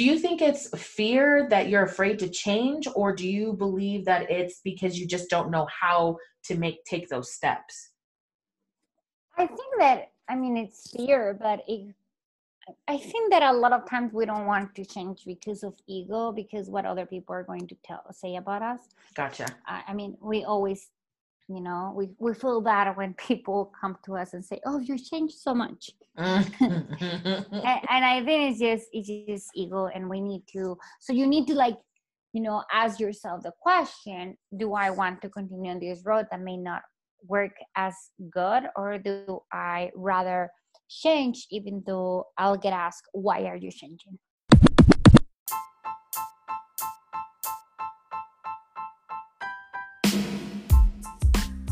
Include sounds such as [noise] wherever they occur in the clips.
do you think it's fear that you're afraid to change or do you believe that it's because you just don't know how to make take those steps? I think that i mean it's fear but it, i think that a lot of times we don't want to change because of ego because what other people are going to tell say about us. Gotcha. I, I mean we always you know we, we feel bad when [laughs] people come to us and say oh you changed so much. [laughs] And, and i think it's just it's just ego and we need to so you need to like you know ask yourself the question do i want to continue on this road that may not work as good or do i rather change even though i'll get asked why are you changing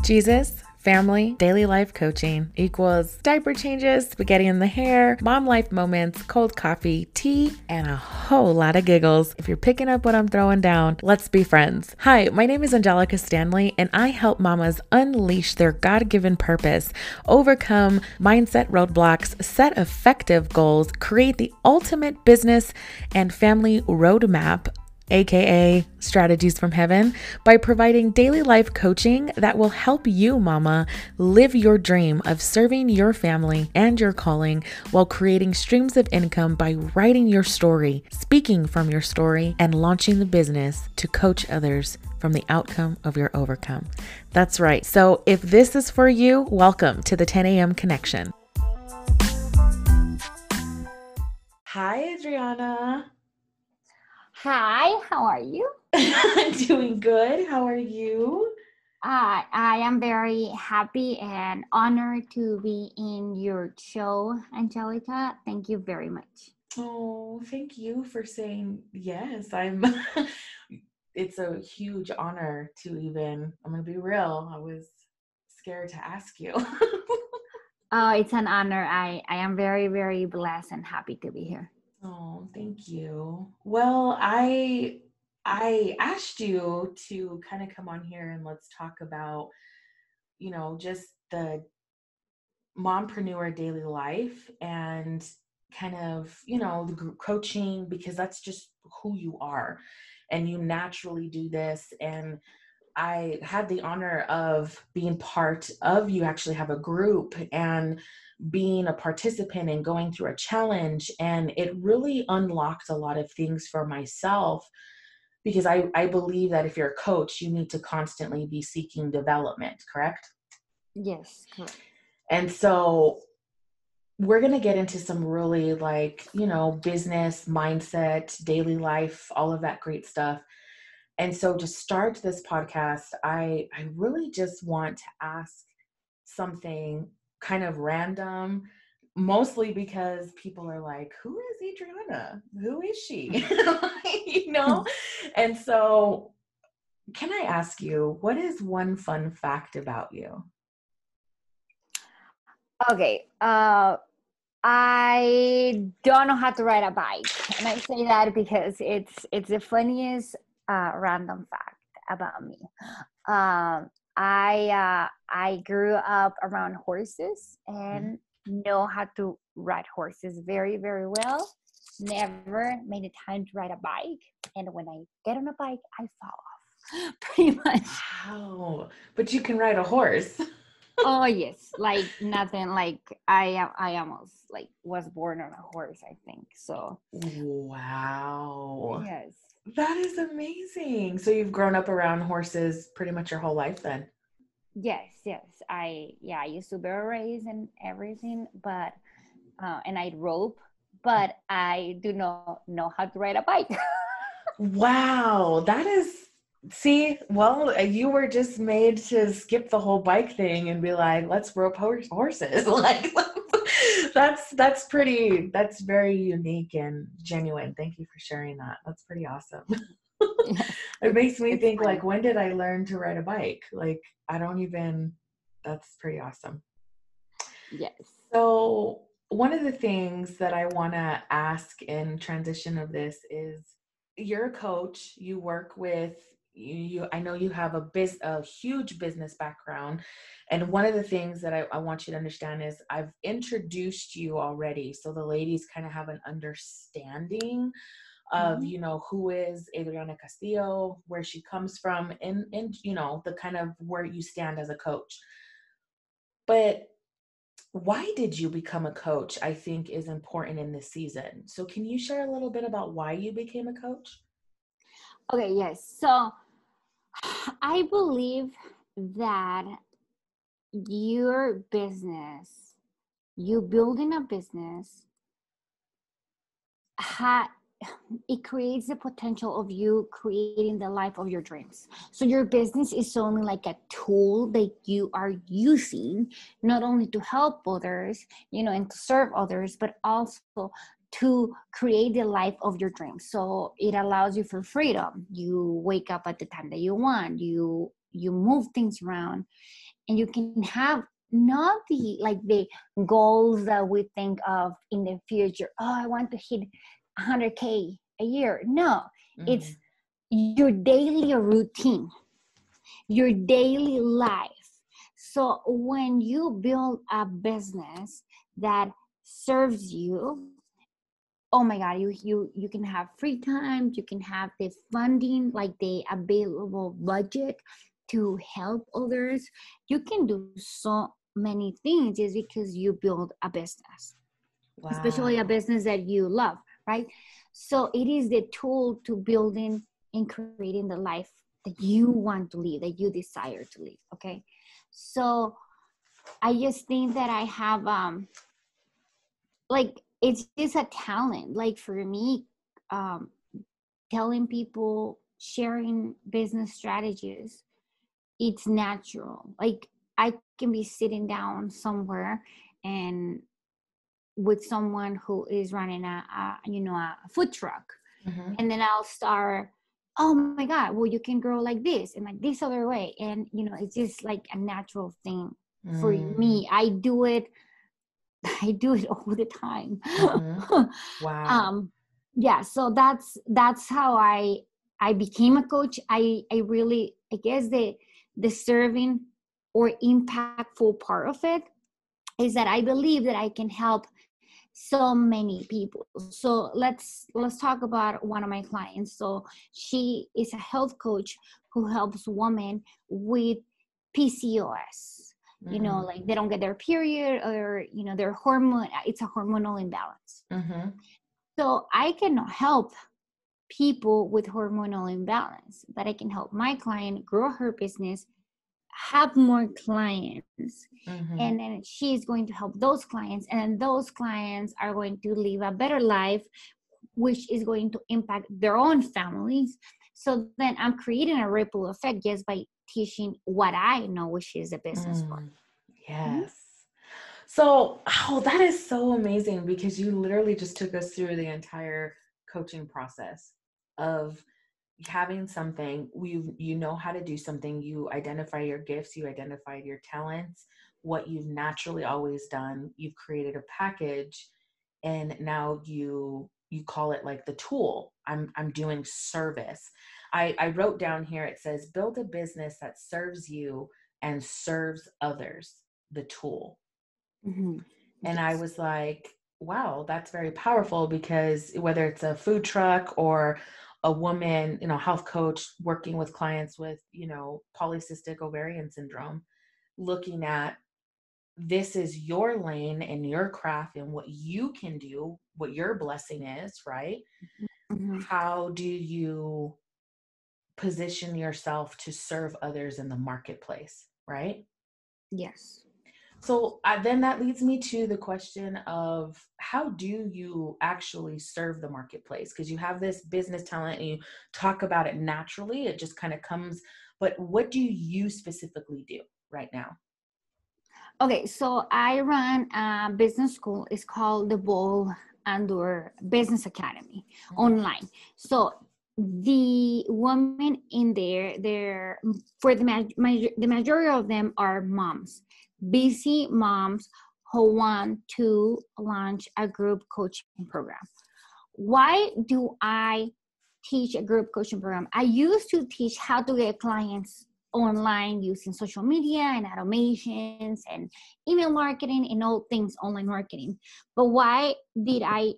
Jesus, family, daily life coaching equals diaper changes, spaghetti in the hair, mom life moments, cold coffee, tea, and a whole lot of giggles. If you're picking up what I'm throwing down, let's be friends. Hi, my name is Angelica Stanley, and I help mamas unleash their God given purpose, overcome mindset roadblocks, set effective goals, create the ultimate business and family roadmap aka Strategies from Heaven, by providing daily life coaching that will help you, mama, live your dream of serving your family and your calling while creating streams of income by writing your story, speaking from your story, and launching the business to coach others from the outcome of your overcome. That's right. So if this is for you, welcome to the 10 a.m. connection. Hi, Adriana. Hi, how are you? [laughs] Doing good. How are you? Uh, I am very happy and honored to be in your show, Angelica. Thank you very much. Oh, thank you for saying yes. I'm [laughs] it's a huge honor to even I'm going to be real. I was scared to ask you. [laughs] oh, it's an honor. I I am very very blessed and happy to be here. Oh, thank you. Well, I I asked you to kind of come on here and let's talk about, you know, just the mompreneur daily life and kind of, you know, the group coaching because that's just who you are and you naturally do this and I had the honor of being part of you actually have a group and being a participant and going through a challenge and it really unlocked a lot of things for myself because I, I believe that if you're a coach you need to constantly be seeking development correct? Yes correct. And so we're going to get into some really like you know business mindset daily life all of that great stuff and so to start this podcast i i really just want to ask something kind of random mostly because people are like who is adriana? Who is she? [laughs] You know? And so can i ask you what is one fun fact about you? Okay uh i don't know how to ride a bike and i say that because it's it's the funniest uh, random fact about me um I uh, I grew up around horses and mm-hmm. know how to ride horses very very well. Never made a time to ride a bike, and when I get on a bike, I fall off. [laughs] Pretty much. Wow! But you can ride a horse. oh [laughs] yes, like nothing. Like I am. I almost like was born on a horse. I think so. Wow. Yes. That is amazing. So you've grown up around horses pretty much your whole life then? Yes, yes. I yeah, I used to barrel race and everything, but uh, and I'd rope, but I do not know how to ride a bike. [laughs] wow, that is see well uh, you were just made to skip the whole bike thing and be like let's rope horses [laughs] like [laughs] that's that's pretty that's very unique and genuine. Thank you for sharing that. That's pretty awesome. [laughs] It makes me think like when did i learn to ride a bike? Like i don't even that's pretty awesome. Yes. So one of the things that i want to ask in transition of this is you're a coach. You work with you, you i know you have a biz a huge business background and one of the things that I, I want you to understand is i've introduced you already so the ladies kind of have an understanding of Mhm. you know who is Adriana Castillo, where she comes from, and and you know the kind of where you stand as a coach. But why did you become a coach? I think is important in this season. So can you share a little bit about why you became a coach? Okay, yes. So [sighs] I believe that your business, you building a business, ha- [sighs] it creates the potential of you creating the life of your dreams. So your business is only like a tool that you are using not only to help others, you know, and to serve others, but also to create the life of your dreams. So it allows you for freedom. You wake up at the time that you want. You you move things around and you can have not the like the goals that we think of in the future. Oh, I want to hit 100k a year. No, it's mm-hmm. your daily routine, your daily life. So when you build a business that serves you, oh my god, you you you can have free time, you can have the funding, like the available budget to help others. You can do so many things is because you build a business Wow. especially a business that you love, right? So it is the tool to building and creating the life that you want to live, that you desire to live. Okay. So I just think that I have um like it's just a talent. Like for me, um telling people sharing business strategies, it's natural. Like I can be sitting down somewhere and with someone who is running a, a you know a food truck Mhm. and then i'll start oh my god well you can grow like this and like this other way and you know it's just like a natural thing for Mm. me i do it [laughs] i do it [laughs] all the time. Mhm. [laughs] Wow. um yeah so that's that's how i i became a coach. I i really i guess the the serving or impactful part of it is that i believe that i can help so many people. So let's let's talk about one of my clients. So she is a health coach who helps women with pcos you know Mhm. like they don't get their period or you know their hormone it's a hormonal imbalance Mhm. so I can help people with hormonal imbalance, but I can help my client grow her business, have more clients, Mhm. and then she's going to help those clients, and then those clients are going to live a better life, which is going to impact their own families. So then I'm creating a ripple effect just by teaching what I know, which is a business part. Mm, Yes. So, oh, that is so amazing because you literally just took us through the entire coaching process of having something you you know how to do something you identify your gifts you identify your talents what you've naturally always done you've created a package and now you you call it like the tool i'm i'm doing service i i wrote down here it says build a business that serves you and serves others the tool Mhm. and I was like, wow, that's very powerful because whether it's a food truck or a woman, you know, health coach working with clients with, you know, polycystic ovarian syndrome, looking at this is your lane and your craft and what you can do, what your blessing is, right? Mhm. How do you position yourself to serve others in the marketplace, right? Yes. So uh, then that leads me to the question of how do you actually serve the marketplace? Because you have this business talent and you talk about it naturally, it just kind of comes. But what do you specifically do right now? Okay, so I run a business school. It's called the Ball Andor Business Academy Mhm. online. So the women in there, they're for the ma- ma- the majority of them are moms, busy moms who want to launch a group coaching program. Why do I teach a group coaching program? I used to teach how to get clients online using social media and automations and email marketing and all things online marketing. But why did I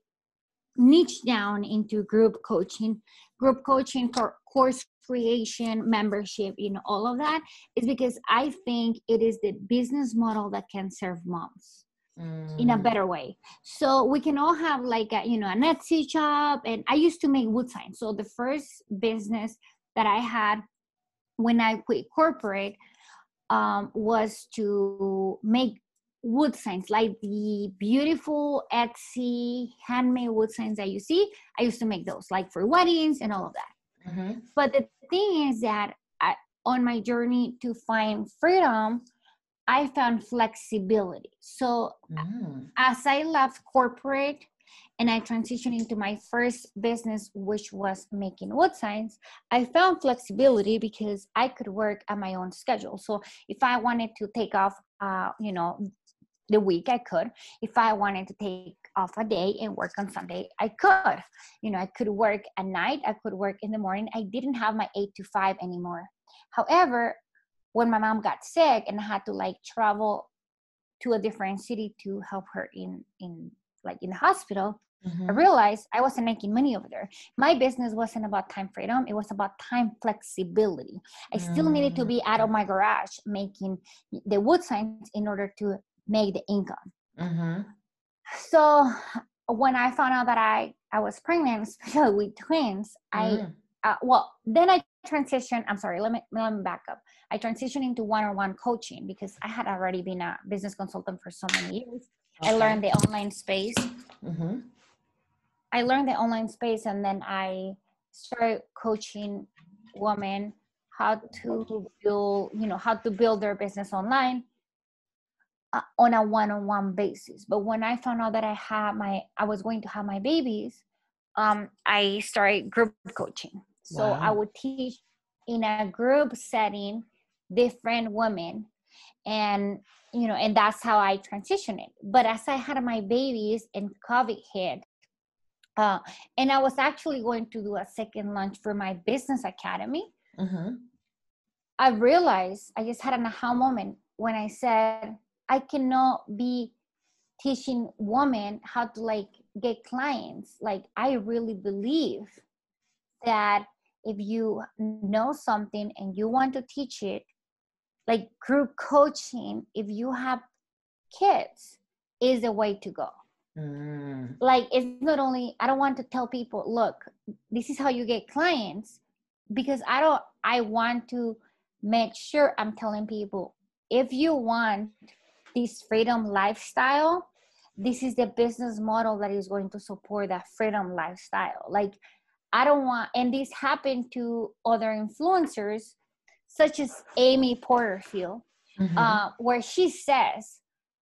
niche down into group coaching, group coaching for course creation, membership, you know, all of that is because I think it is the business model that can serve moms mm. in a mm. better way. So we can all have like a, you know, an Etsy shop. And I used to make wood signs. So the first business that I had when I quit corporate um, was to make wood signs like the beautiful Etsy handmade wood signs that you see. I used to make those like for weddings and all of that. Mm-hmm. But the thing is that I, on my journey to find freedom, I found flexibility. So mm. as I left corporate and I transitioned into my first business, which was making wood signs, I found flexibility because I could work at my own schedule. So if I wanted to take off, uh, you know, the week I could. If I wanted to take off a day and work on Sunday, I could. You know, I could work at night, I could work in the morning. I didn't have my eight to five anymore. However, when my mom got sick and I had to like travel to a different city to help her in in like in the hospital, Mm-hmm. I realized I wasn't making money over there. My business wasn't about time freedom, it was about time flexibility. I still mm-hmm. needed to be out of mm. my garage making the wood signs in order to make the income. Mm-hmm. So when I found out that I, I was pregnant, [laughs] especially with twins, I, mm. uh, well, then I transitioned. I'm sorry, let me, let me back up. I transitioned into one on one coaching because I had already been a business consultant for so many years. Okay. I learned the online space. Mm-hmm. I learned the online space and then I started coaching women how to build, you know, how to build their business online uh, on a one-on-one basis. But when I found out that I had my, I was going to have my babies, um, I started group coaching. So wow. I would teach in a group setting different women and you know and that's how i transitioned it but as i had my babies and covid hit uh, and I was actually going to do a second lunch for my business academy. Mm-hmm. I realized I just had an aha moment when I said I cannot be teaching women how to like get clients. Like I really believe that if you know something and you want to teach it, like group coaching, if you have kids, is the way to go. Mm. Like it's not only I don't want to tell people, look, this is how you get clients because I don't I want to make sure I'm telling people if you want this freedom lifestyle, this is the business model that is going to support that freedom lifestyle. Like I don't want and this happened to other influencers such as Amy Porterfield, mm-hmm. uh, where she says,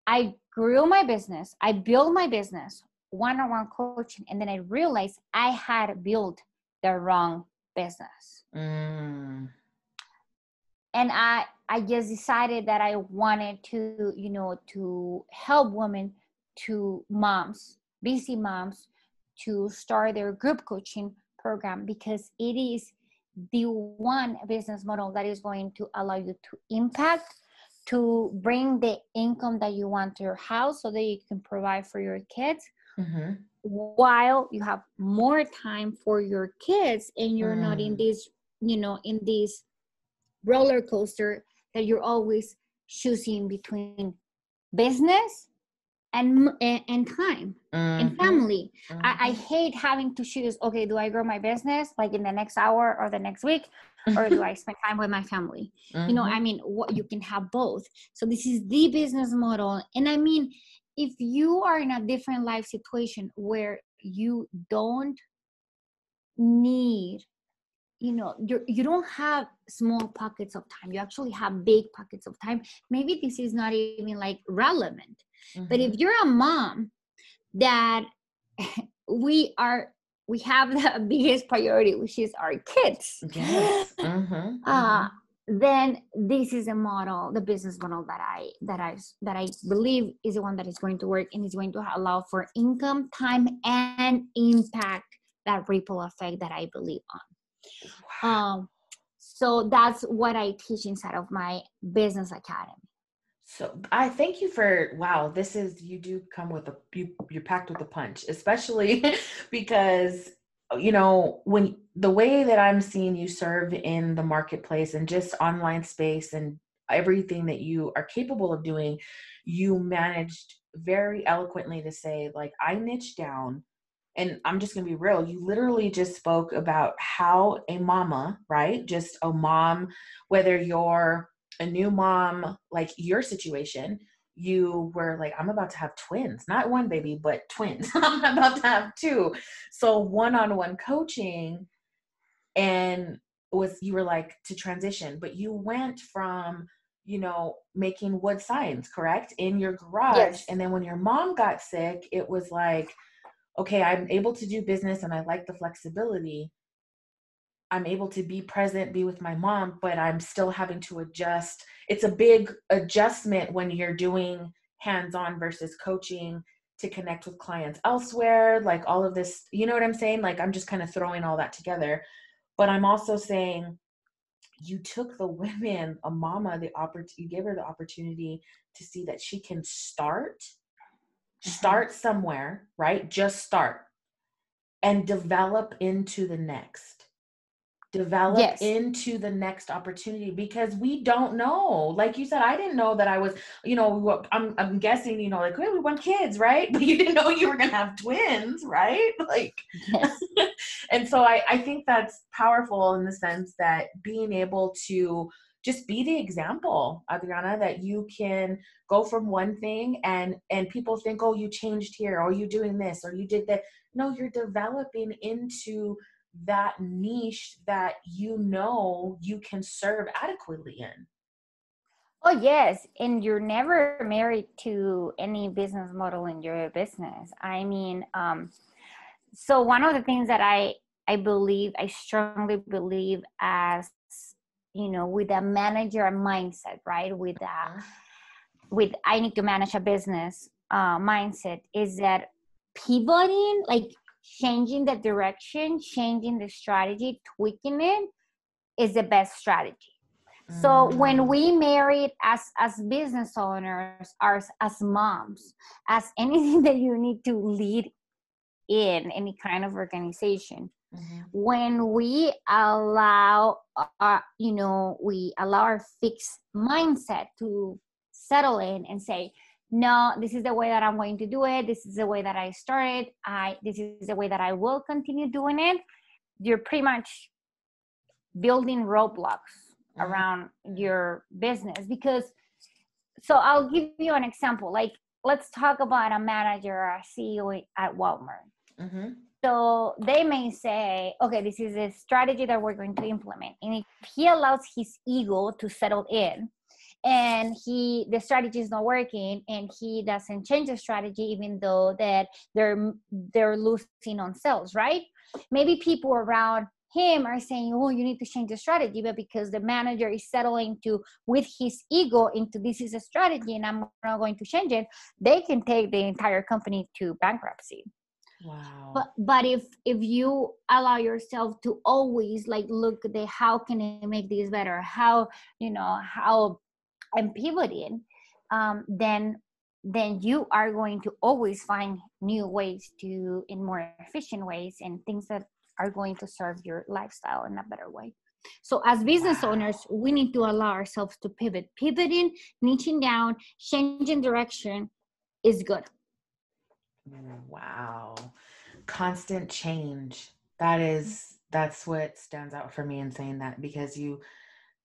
I grew my business, I built my business, one on one coaching, and then I realized I had built the wrong business. Mm. And I I just decided that I wanted to, you know, to help women to moms, busy moms, to start their group coaching program because it is the one business model that is going to allow you to impact to bring the income that you want to your house so that you can provide for your kids mm-hmm. while you have more time for your kids and you're mm. not in mm. this you know in this roller coaster that you're always choosing between business and and, time mm-hmm. and family mm-hmm. I, I mm-hmm. hate having to choose okay do i grow my business like in the next hour or the next week or do I [laughs] spend time with my family? Mm-hmm. You know, I mm-hmm. mean, what you can have both. So this is the business model. And I mean, if you are in a different life situation where you don't need you know you you don't have small pockets of time you actually have big pockets of time maybe this is not even like relevant mm-hmm. but if mm-hmm. you're a mom that [laughs] we are we have the [laughs] biggest priority, which is our kids. Yes. [laughs] Mm-hmm, uh, mm-hmm. then this is a model, the business model that I that I that I believe is the one that is going to work and is going to allow for income, time, and impact that ripple effect that I believe on. Wow. Um, so that's what I teach inside of my business academy. So I thank you for wow. This is you do come with a you you're packed with a punch, especially [laughs] because you know when the way that I'm seeing you serve in the marketplace and just online space and everything that you are capable of doing, you managed very eloquently to say like I niche down and I'm just gonna be real, you literally just spoke about how a mama, right? Just a mom, whether you're a new mom, like your situation, you were like, I'm about to have twins, not one baby, but twins. [laughs] I'm about to have two. So one on one coaching and was you were like to transition, but you went from you know, making wood signs, correct? In your garage. Yes. And then when your mom got sick, it was like, okay, I'm able to do business and I like the flexibility. I'm able to be present, be with my mom, but I'm still having to adjust. It's a big adjustment when you're doing hands on versus coaching to connect with clients elsewhere, like all of this, you know what I'm saying? Like I'm just kind of throwing all that together. But I'm also saying you took the women, a mama, the opportunity, you gave her the opportunity to see that she can start, mm-hmm. start somewhere, right? Just start and develop into the next develop yes. into the next opportunity because we don't know. Like you said i didn't know that i was you know i'm, I'm guessing you know like hey, we want kids right? [laughs] But you didn't know you were gonna have twins right? [laughs] Like yes. [laughs] and so I, I think that's powerful in the sense that being able to just be the example adriana that you can go from one thing and and people think oh you changed here. Oh, or you doing this. Or you did that. No you're developing into that niche that you know you can serve adequately in. Oh, yes. And you're never married to any business model in your business. I mean, um, so one of the things that I, I believe, I strongly believe as, you know, with a manager mindset, right? With that, uh-huh. with I need to manage a business uh, mindset is that pivoting, like changing the direction, changing the strategy, tweaking it is the best strategy. Mm. So when we married as as business owners, as as moms, as [laughs] anything that you need to lead in any kind of organization, mm-hmm. when we allow our, uh, you know, we allow our fixed mindset to settle in and say, no this is the way that i'm going to do it. This is the way that i started. I this is the way that i will continue doing it. You're pretty much building roadblocks mm-hmm. around your business because so i'll give you an example. Like let's talk about a manager or a ceo at walmart. Mm-hmm. so they may say okay this is a strategy that we're going to implement. And if he allows his ego to settle in and he the strategy is not working and he doesn't change the strategy even though that they're they're losing on sales right maybe people around him are saying oh you need to change the strategy but because the manager is settling to with his ego into this is a strategy and i'm not going to change it they can take the entire company to bankruptcy Wow. But but if if you allow yourself to always like look at the how can I make this better? How you know how and pivoting, um, then then you are going to always find new ways to in more efficient ways and things that are going to serve your lifestyle in a better way. So as business wow. owners, we need to allow ourselves to pivot. Pivoting, niching down, changing direction is good. Wow. Constant change. That is that's what stands out for me in saying that because you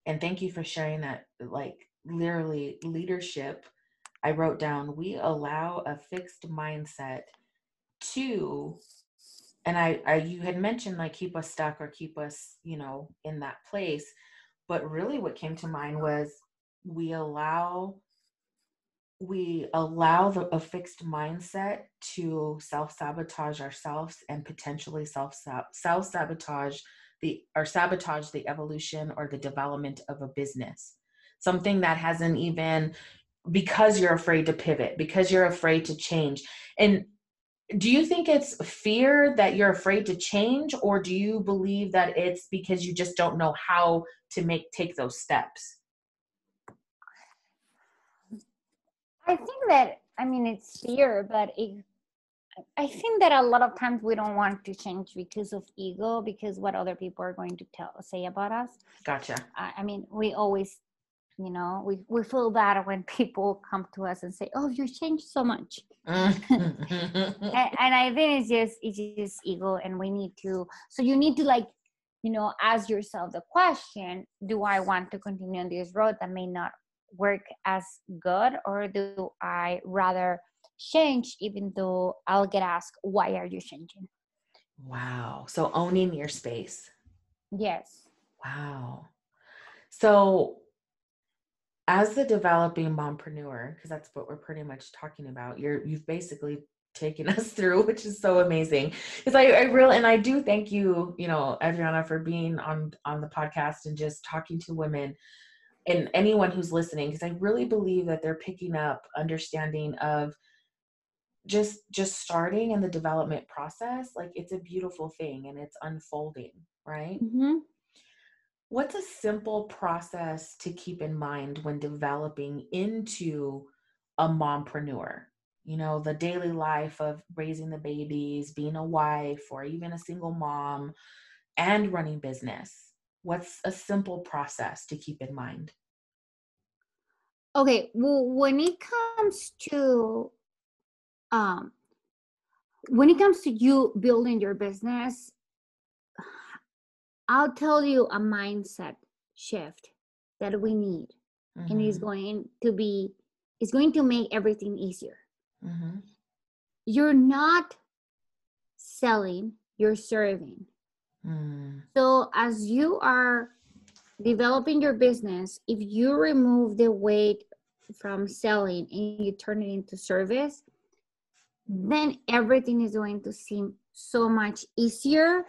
and thank you for sharing that like literally leadership, I wrote down we allow a fixed mindset to and I, I you had mentioned like keep us stuck or keep us you know in that place but really what came to mind was we allow we allow the, a fixed mindset to self-sabotage ourselves and potentially self self-sabotage the or sabotage the evolution or the development of a business something that hasn't even because you're afraid to pivot because you're afraid to change and do you think it's fear that you're afraid to change or do you believe that it's because you just don't know how to make take those steps I think that I mean it's fear, but it, I think that a lot of times we don't want to change because of ego, because what other people are going to tell say about us. Gotcha. I, I mean, we always, you know, we we feel bad when [laughs] people come to us and say, "Oh, you changed so much," [laughs] and, and I think it's just it's just ego, and we need to. So you need to like you know ask yourself the question do i want to continue on this road that may not work as good or do i rather change even though i'll get asked why are you changing wow so owning your space. Yes. Wow. So as the developing mompreneur because that's what we're pretty much talking about you're you've basically taken [laughs] us through, which is so amazing. Because I, I really and I do thank you, you know, Adriana, for being on on the podcast and just talking to women and anyone who's listening, because I really believe that they're picking up understanding of just just starting in the development process. Like it's a beautiful thing and it's unfolding, right? mm-hmm. What's a simple process to keep in mind when developing into a mompreneur? you know, the daily life of raising the babies, being a wife, or even a single mom, and running business? What's a simple process to keep in mind? Okay, well, when it comes to um, when it comes to you building your business, I'll tell you a mindset shift that we need, mm-hmm. and it's going to be it's going to make everything easier. Mm-hmm. You're not selling, you're serving. Mm. So, as you are developing your business, if you remove the weight from selling and you turn it into service, then everything is going to seem so much easier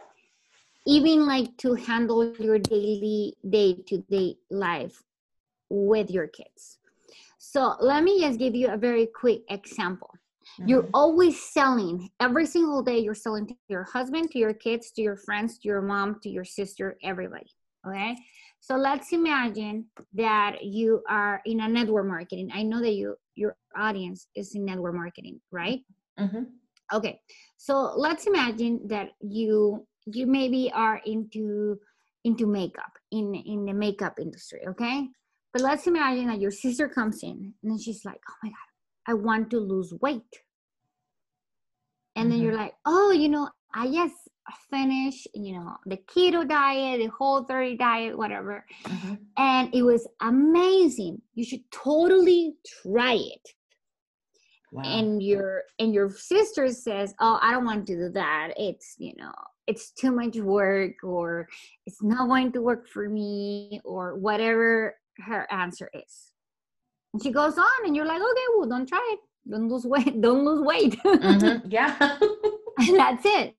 even like to handle your daily day to day life with your kids so let me just give you a very quick example. Mm-hmm. You're always selling every single day. You're selling to your husband, to your kids, to your friends, to your mom, to your sister, everybody. Okay. So let's imagine that you are in a network marketing. I know that you your audience is in network marketing, right? Mm-hmm. Okay. So let's imagine that you you maybe are into into makeup in in the makeup industry. Okay. But let's imagine that your sister comes in and then she's like, oh my God, I want to lose weight. And mm-hmm. then you're like, oh, you know, I just finished, you know, the keto diet, the whole 30 diet, whatever. Mm-hmm. And it was amazing. You should totally try it. Wow. And your and your sister says, "Oh, I don't want to do that. It's you know, it's too much work, or it's not going to work for me, or whatever her answer is. And she goes on, and you're like, okay, well, don't try it. Don't lose weight. [laughs] Don't lose weight. mm-hmm. [laughs] Yeah. [laughs] and that's it.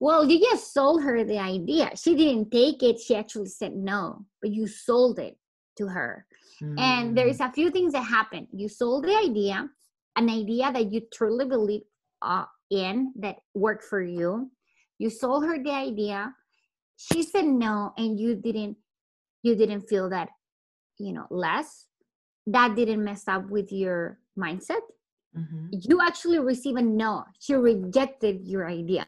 Well, you just sold her the idea. She didn't take it. She actually said no, but you sold it to her. Mm. And there's a few things that happen. You sold the idea, an idea that you truly believe uh, in that worked for you. You sold her the idea. She said no, and you didn't. You didn't feel that you know less that didn't mess up with your mindset mm-hmm. you actually receive a no she rejected your idea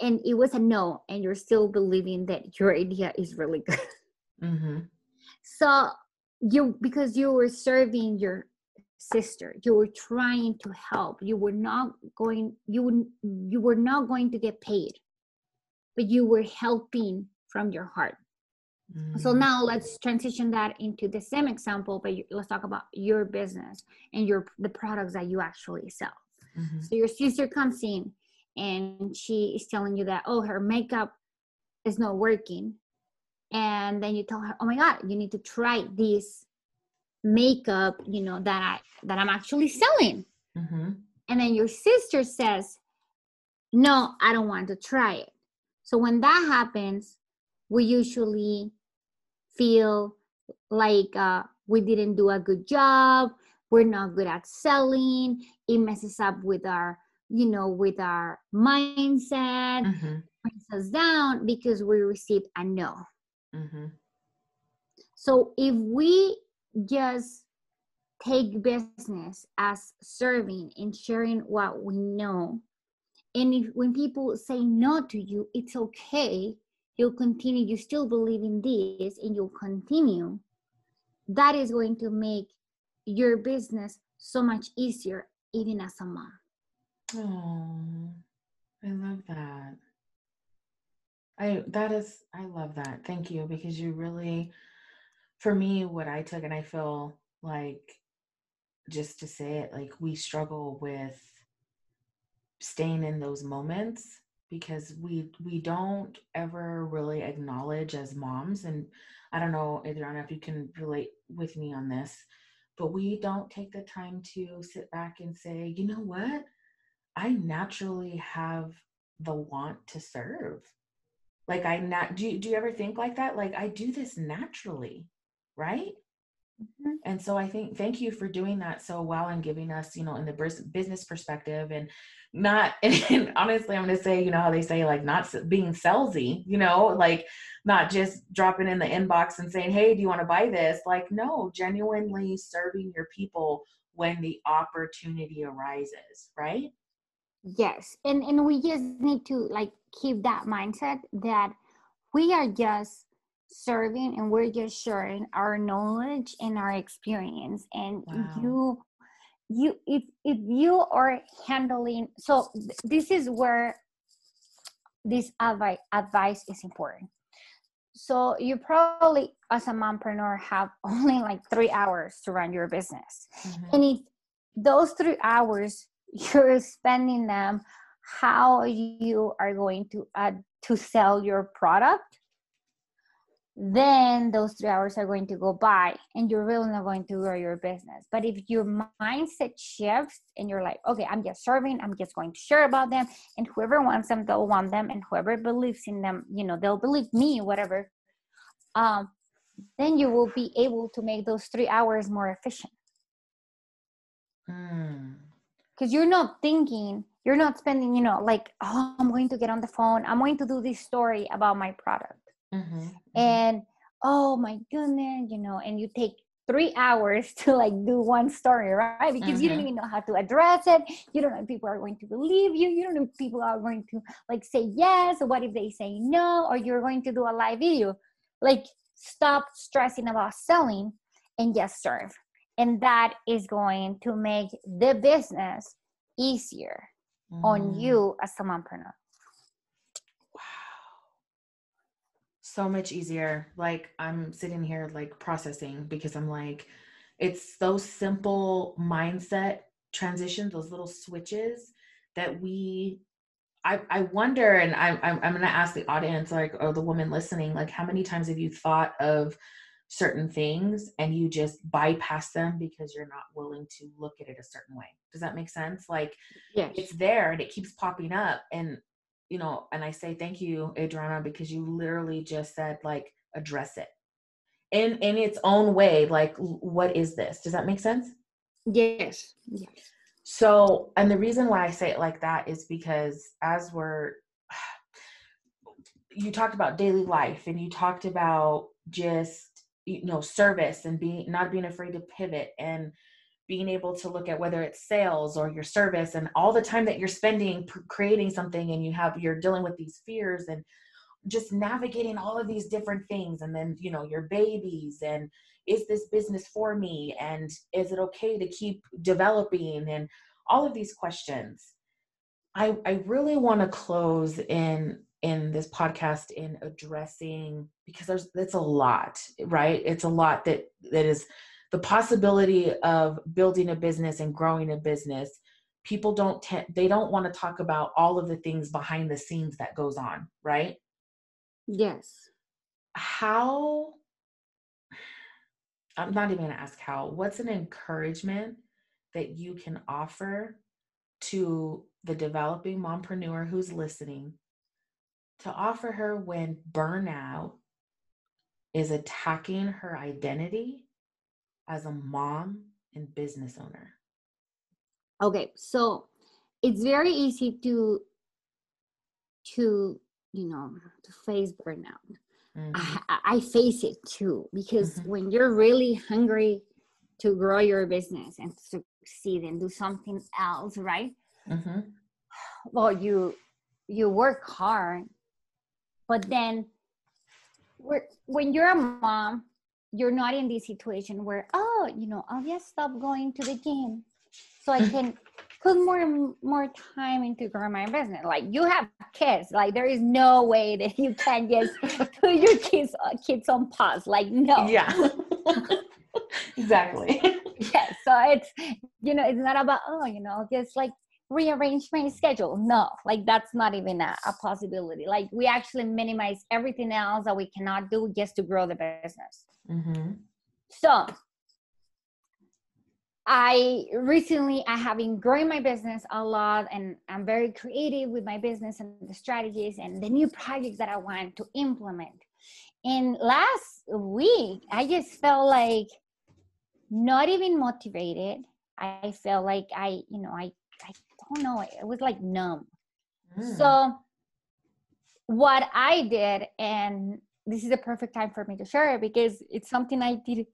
and it was a no and you're still believing that your idea is really good mm-hmm. so you because you were serving your sister you were trying to help you were not going you you were not going to get paid but you were helping from your heart so mm. now let's transition that into the same example, but you, let's talk about your business and your the products that you actually sell. Mm-hmm. So your sister comes in and she is telling you that oh her makeup is not working, and then you tell her oh my god you need to try this makeup you know that I that I'm actually selling, mm-hmm. and then your sister says no I don't want to try it. So when that happens, we usually feel like uh, we didn't do a good job we're not good at selling it messes up with our you know with our mindset mm-hmm. brings us down because we received a no mm-hmm. so if we just take business as serving and sharing what we know. And if when people say no to you it's okay. You'll continue. You still believe in this and you'll continue. That is going to make your business so much easier even as a mom. Oh i love that. I that is i love that. Thank you because you really for me what i took and i feel like just to say it like we struggle with staying in those moments because we we don't ever really acknowledge as moms and i don't know adriana if you can relate with me on this but we don't take the time to sit back and say you know what? I naturally have the want to serve. Like i not do do you ever think like that? Like i do this naturally right Mm-hmm. And so I think thank you for doing that so well and giving us, you know, in the business perspective and not, [laughs] and honestly, I'm going to say, you know, how they say like not being salesy, you know, like not just dropping in the inbox and saying, Hey, do you want to buy this? Like, no, genuinely serving your people when the opportunity arises, right? Yes. And, and we just need to like keep that mindset that we are just serving and we're just sharing our knowledge and our experience and wow. you you if if you are handling so th- this is where this advice advice is important so you probably as a mompreneur have [laughs] only like three hours to run your business mm-hmm. and if those three hours you're spending them how you are going to uh, to sell your product then those three hours are going to go by and you're really not going to grow your business. But if your mindset shifts and you're like, okay, I'm just serving, I'm just going to share about them, and whoever wants them, they'll want them, and whoever believes in them, you know, they'll believe me, whatever. Um, then you will be able to make those three hours more efficient. Because mm. you're not thinking, you're not spending, you know, like, oh, I'm going to get on the phone, I'm going to do this story about my product Mm-hmm, mm-hmm. And oh my goodness, you know, and you take three hours [laughs] to like do one story, right? Because mm-hmm. you don't mm-hmm. even know how to address it. You don't know if people are going to believe you. You don't know if people are going to like say yes. Or what if they say no? Or you're going to do a live video. Like stop stressing about selling and just serve. And that is going to make the business easier mm. on you as a mompreneur. So much easier. Like I'm sitting here like processing because I'm like, it's those simple mindset transitions, those little switches that we I, I wonder, and I, I'm, I'm going to ask the audience, like, or the woman listening, like, how many times have you thought of certain things and you just bypass them because you're not willing to look at it a certain way? Does that make sense? Like, yes. it's there and it keeps popping up. And you know, and I say thank you, Adriana, because you literally just said like address it in in its own way. Like, what is this? Does that make sense? Yes. Yes. So, and the reason why I say it like that is because as we're [sighs] you talked about daily life and you talked about just you know service and being not being afraid to pivot and being able to look at whether it's sales or your service and all the time that you're spending creating something and you have you're dealing with these fears and just navigating all of these different things and then you know your babies and is this business for me and is it okay to keep developing and all of these questions. I i really want to close in in this podcast in addressing because there's it's a lot right? It's a lot that that is the possibility of building a business and growing a business people don't tend they don't want to talk about all of the things behind the scenes that goes on right? Yes. How i'm not even going to ask how what's an encouragement that you can offer to the developing mompreneur who's listening to offer her when burnout is attacking her identity as a mom and business owner? Okay, so it's very easy to to you know to face burnout. Mm-hmm. I, I, face it too because mm-hmm. when you're really hungry to grow your business and succeed and do something else right Mm-hmm. well you you work hard but then when you're a mom you're not in this situation where oh you know i'll just stop going to the gym so i can [laughs] put more more time into growing my business. Like you have kids. Like there is no way that you can just [laughs] put your kids uh, kids on pause. Like no. Yeah. [laughs] exactly. yeah so it's you know it's not about oh you know just like rearrange my schedule. No like that's not even a, a possibility. Like we actually minimize everything else that we cannot do just to grow the business. Mm-hmm. so i recently i have been growing my business a lot and i'm very creative with my business and the strategies and the new projects that i want to implement. And last week i just felt like not even motivated. I felt like i you know i i don't know it was like numb Mm. so what I did, and this is the perfect time for me to share it because it's something I did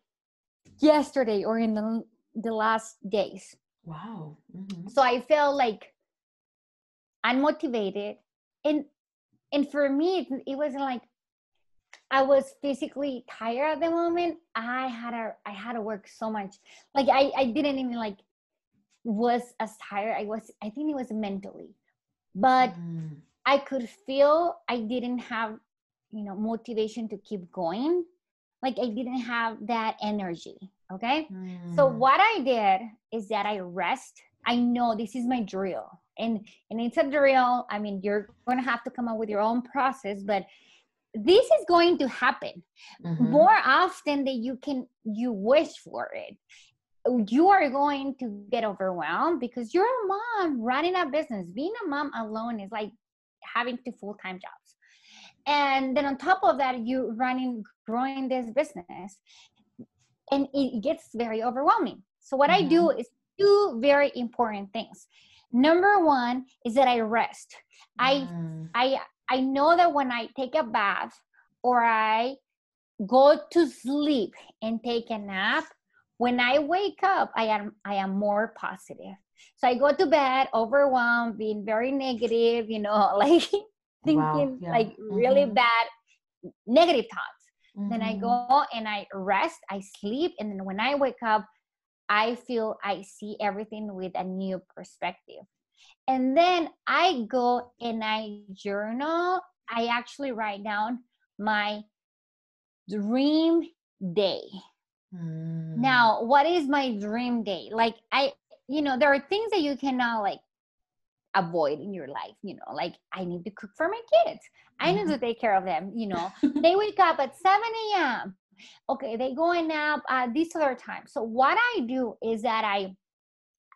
yesterday or in the, the last days. wow. Mm-hmm. So I felt like unmotivated. And and for me it, it wasn't like I was physically tired at the moment. I had a I had to work so much. Like I, I didn't even like was as tired. I was I think it was mentally. But Mm. I could feel I didn't have, you know, motivation to keep going. Like I didn't have that energy. Okay. So Mm. what I did is that I rest. I know this is my drill. And and it's a drill. I mean, you're gonna have to come up with your own process, but this is going to happen Mhm. more often than you can you wish for it you are going to get overwhelmed because you're a mom running a business. Being a mom alone is like having two full-time jobs. And then on top of that you running growing this business and it gets very overwhelming. So what i do is two very important things. Number one is that i rest. I Mm. I I know that when I take a bath or I go to sleep and take a nap, when I wake up, I am I am more positive. So I go to bed overwhelmed, being very negative, you know, [laughs] like thinking yeah. like really Mhm. bad negative thoughts. Then I go and I rest, I sleep, and then when I wake up, I feel I see everything with a new perspective. And then I go and I journal. I actually write down my dream day. Mm. Now, what is my dream day? Like I, you know, there are things that you cannot like avoid in your life, you know, like I need to cook for my kids. I need to take care of them, you know. [laughs] they wake up at 7 a.m. Okay, they go and nap at this other time. So what I do is that I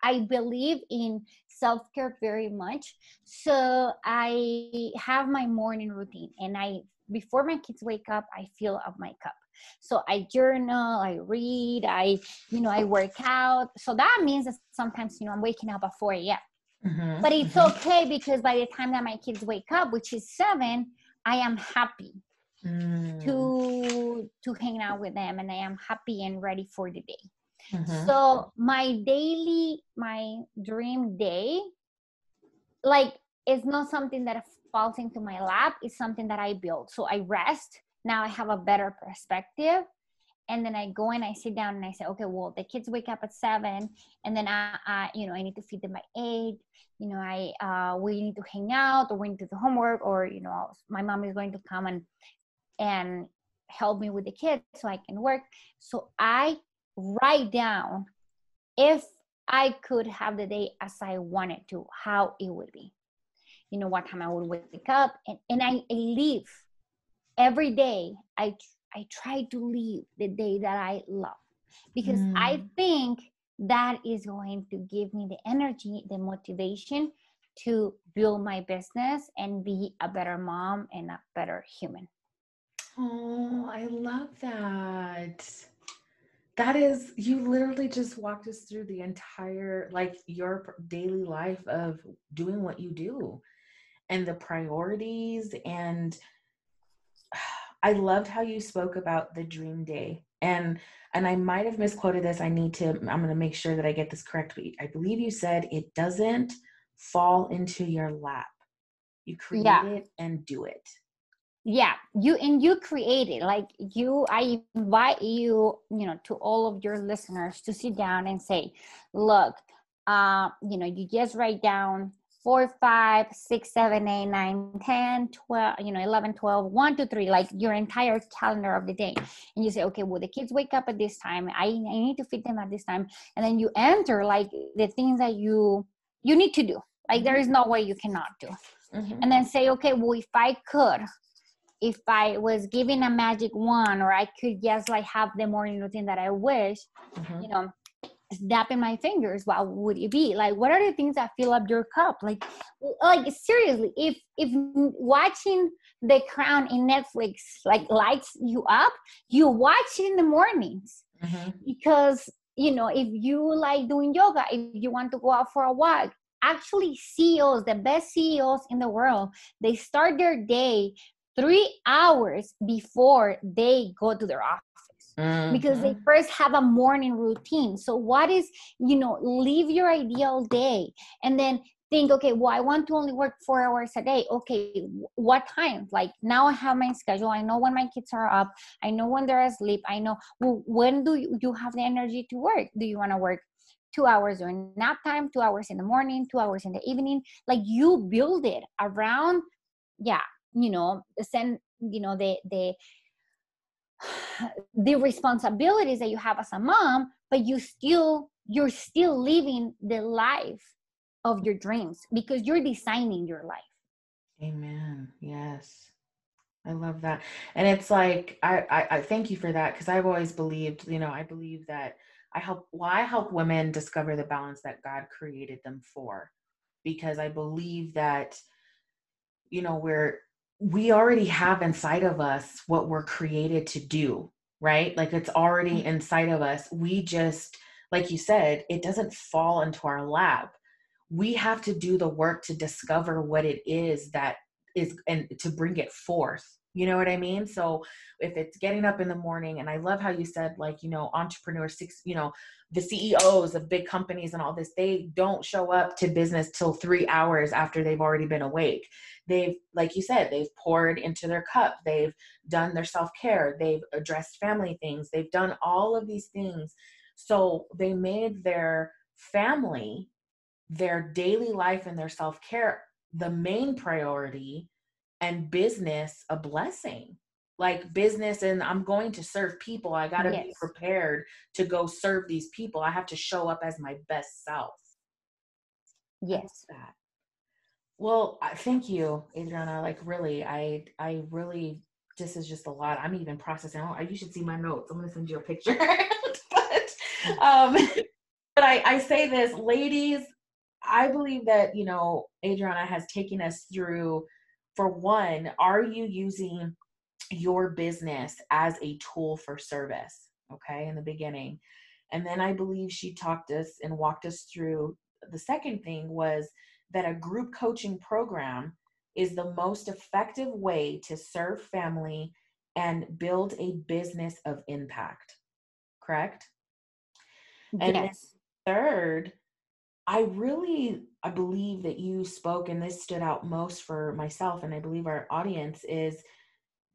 I believe in self-care very much. So I have my morning routine and I before my kids wake up, I fill up my cup. So I journal, I read, I, you know, I work out. So that means that sometimes, you know, I'm waking up at 4 a.m. Mhm. But it's Mhm. okay because by the time that my kids wake up, which is seven, I am happy Mm. to to hang out with them and I am happy and ready for the day. Mhm. So my daily, my dream day, like it's not something that falls into my lap. It's something that I build. So I rest. Now I have a better perspective. And then I go and I sit down and I say, okay, well, the kids wake up at seven, and then I, I you know, I need to feed them by eight. You know, I uh, we need to hang out, or we need to do homework, or you know, my mom is going to come and and help me with the kids so I can work. So I write down if I could have the day as I wanted to, how it would be. You know, what time I would wake up and, and I, I live every day. I I try to live the day that I love because I Mm. think that is going to give me the energy, the motivation to build my business and be a better mom and a better human. Oh, I love that. That is, you literally just walked us through the entire, like your daily life of doing what you do and the priorities. And I loved how you spoke about the dream day and and I might have misquoted this. I need to, I'm going to make sure that I get this correct. But I believe you said it doesn't fall into your lap. You create yeah. it and do it. Yeah, you and you create it. Like you, I invite you, you know, to all of your listeners to sit down and say, look, uh, you know, you just write down four, five, six, seven, eight, nine, 10, 12, you know, 11, 12, one, two, three, like your entire calendar of the day. And you say, okay, well, the kids wake up at this time. I, I need to feed them at this time. And then you enter like the things that you, you need to do. Like there mm-hmm. no way you cannot do. Mm-hmm. And then say, okay, well, if I could, if I was given a magic wand or I could just like have the morning routine that I wish, mm-hmm. you know, snapping my fingers what would it be? Like what are the things that fill up your cup? Like like seriously if if watching the crown in netflix like lights you up you watch it in the mornings. Mm-hmm. because you know if you like doing yoga if you want to go out for a walk actually ceos the best ceos in the world they start their day three hours before they go to their office mm-hmm. because they mm-hmm. first have a morning routine. So, what is, you know, live your ideal day and then think, okay, well, I want to only work four hours a day. Okay, what time? Like now I have my schedule. I know when my kids are up. I know when they're asleep. I know well, when do you, you have the energy to work? Do you want to work two hours during nap time, two hours in the morning, two hours in the evening? Like you build it around, yeah, you know, send, you know, the the [sighs] the responsibilities that you have as a mom but you still you're still living the life of your dreams because you're designing your life. Amen. Yes. I love that. And it's like i i, I thank you for that because i've always believed you know i believe that i help well i help women discover the balance that god created them for because i believe that you know we're we already have inside of us what we're created to do, right? Like it's already mm-hmm. inside of us. We just, like you said, it doesn't fall into our lap. We have to do the work to discover what it is that is and to bring it forth. You know what I mean? So if it's getting up in the morning, and I love how you said, like, you know, entrepreneurs, six, you know, the CEOs of big companies and all this, they don't show up to business till three hours after they've already been awake. They've like you said they've poured into their cup. They've done their self-care. They've addressed family things. They've done all of these things. So they made their family their daily life and their self-care the main priority and business a blessing like business and i'm going to serve people i got to yes. be prepared to go serve these people i have to show up as my best self yes that well, thank you, Adriana. Like really, I I really this is just a lot. I'm even processing. Oh, you should see my notes. I'm gonna send you a picture. [laughs] but um, but I I say this, ladies. I believe that you know Adriana has taken us through. For one, are you using your business as a tool for service? Okay, in the beginning, and then I believe she talked us and walked us through. The second thing was that a group coaching program is the most effective way to serve family and build a business of impact. Correct? And yes. third, I really I believe that you spoke and this stood out most for myself and I believe our audience is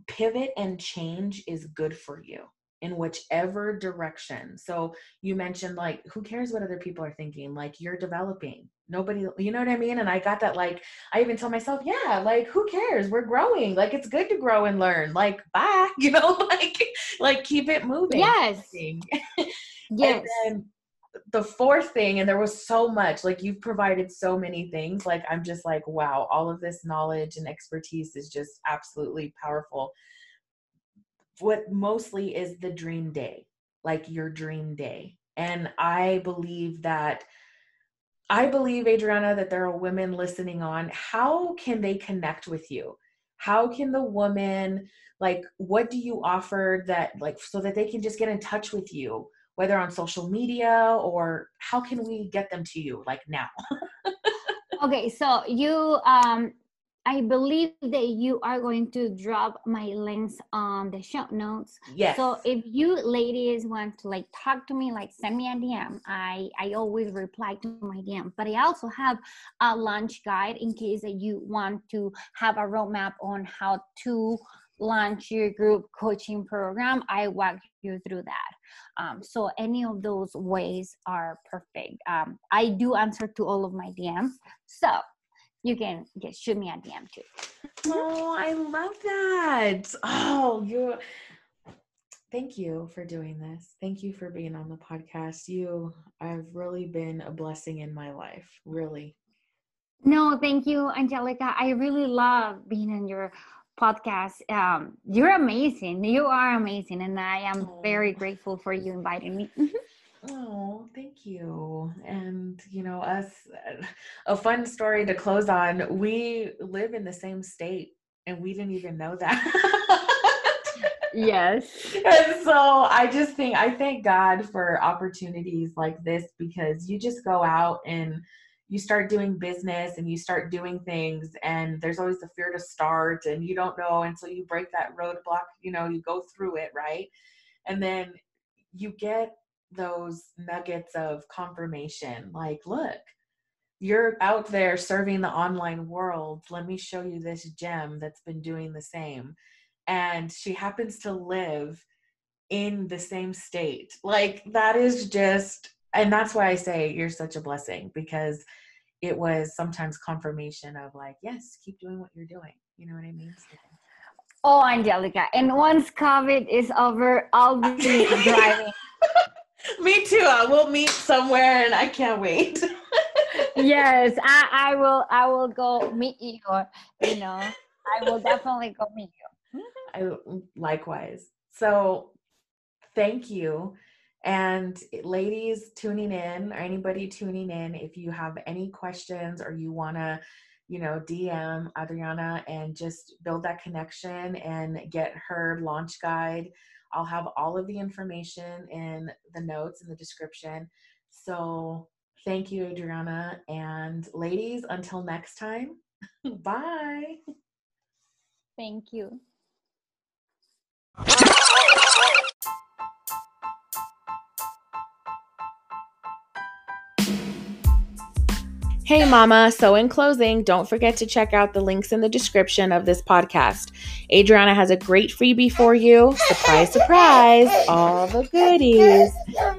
pivot and change is good for you in whichever direction. So you mentioned like who cares what other people are thinking? Like you're developing. Nobody you know what I mean? And I got that like I even tell myself, yeah, like who cares? We're growing. Like it's good to grow and learn. Like bye, [laughs] you know, like like keep it moving. Yes. [laughs] yes. And the fourth thing and there was so much like you've provided so many things like i'm just like wow all of this knowledge and expertise is just absolutely powerful what mostly is the dream day, like your dream day. And I believe that I believe, Adriana, that there are women listening on. How can they connect with you? How can the woman, like, what do you offer that, like, so that they can just get in touch with you, whether on social media or how can we get them to you, like, now? okay, so you, um, I believe that you are going to drop my links on the show notes. Yes. So if you ladies want to like talk to me, like send me a DM. I I always reply to my DM. But I also have a launch guide in case that you want to have a roadmap on how to launch your group coaching program. I walk you through that. Um, so any of those ways are perfect. Um, I do answer to all of my DMs. So you can just shoot me a DM too. Oh, I love that. Oh, you thank you for doing this. Thank you for being on the podcast. You have really been a blessing in my life. Really. No, thank you, Angelica. I really love being in your podcast. Um, you're amazing. You are amazing, and I am Oh. very grateful for you inviting me. [laughs] Oh, thank you. And, you know, us, a fun story to close on. We live in the same state and we didn't even know that. yes. [laughs] and so I just think, I thank God for opportunities like this because you just go out and you start doing business and you start doing things and there's always the fear to start and you don't know until you break that roadblock, you know, you go through it, right? And then you get those nuggets of confirmation like look you're out there serving the online world. Let me show you this gem that's been doing the same. And she happens to live in the same state. Like that is just and that's why i say you're such a blessing because it was sometimes confirmation of like yes keep doing what you're doing you know what i mean So- Oh, Angelica. And once COVID is over, I'll be [laughs] driving. me too uh, we'll meet somewhere and i can't wait [laughs] yes, I, I will. I will go meet you. You know, I will definitely go meet you. I likewise. So thank you. And ladies tuning in or anybody tuning in, if you have any questions or you want to, you know, DM Adriana and just build that connection and get her launch guide, I'll have all of the information in the notes in the description. So thank you, Adriana. And ladies, until next time, [laughs] bye. Thank you. Hey, Mama. So, in closing, don't forget to check out the links in the description of this podcast. Adriana has a great freebie for you. Surprise, surprise. All the goodies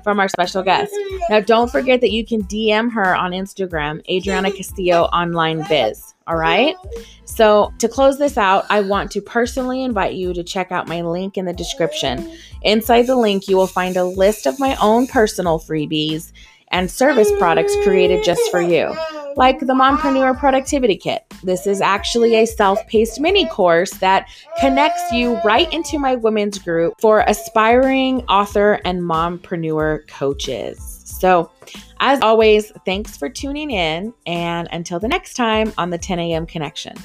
from our special guest. Now, don't forget that you can DM her on Instagram, Adriana Castillo Online Biz. All right. So, to close this out, I want to personally invite you to check out my link in the description. Inside the link, you will find a list of my own personal freebies and service products created just for you, like the Mompreneur Productivity Kit. This is actually a self paced mini course that connects you right into my women's group for aspiring author and mompreneur coaches. So, as always, thanks for tuning in, and until the next time on the 10 a.m. connection.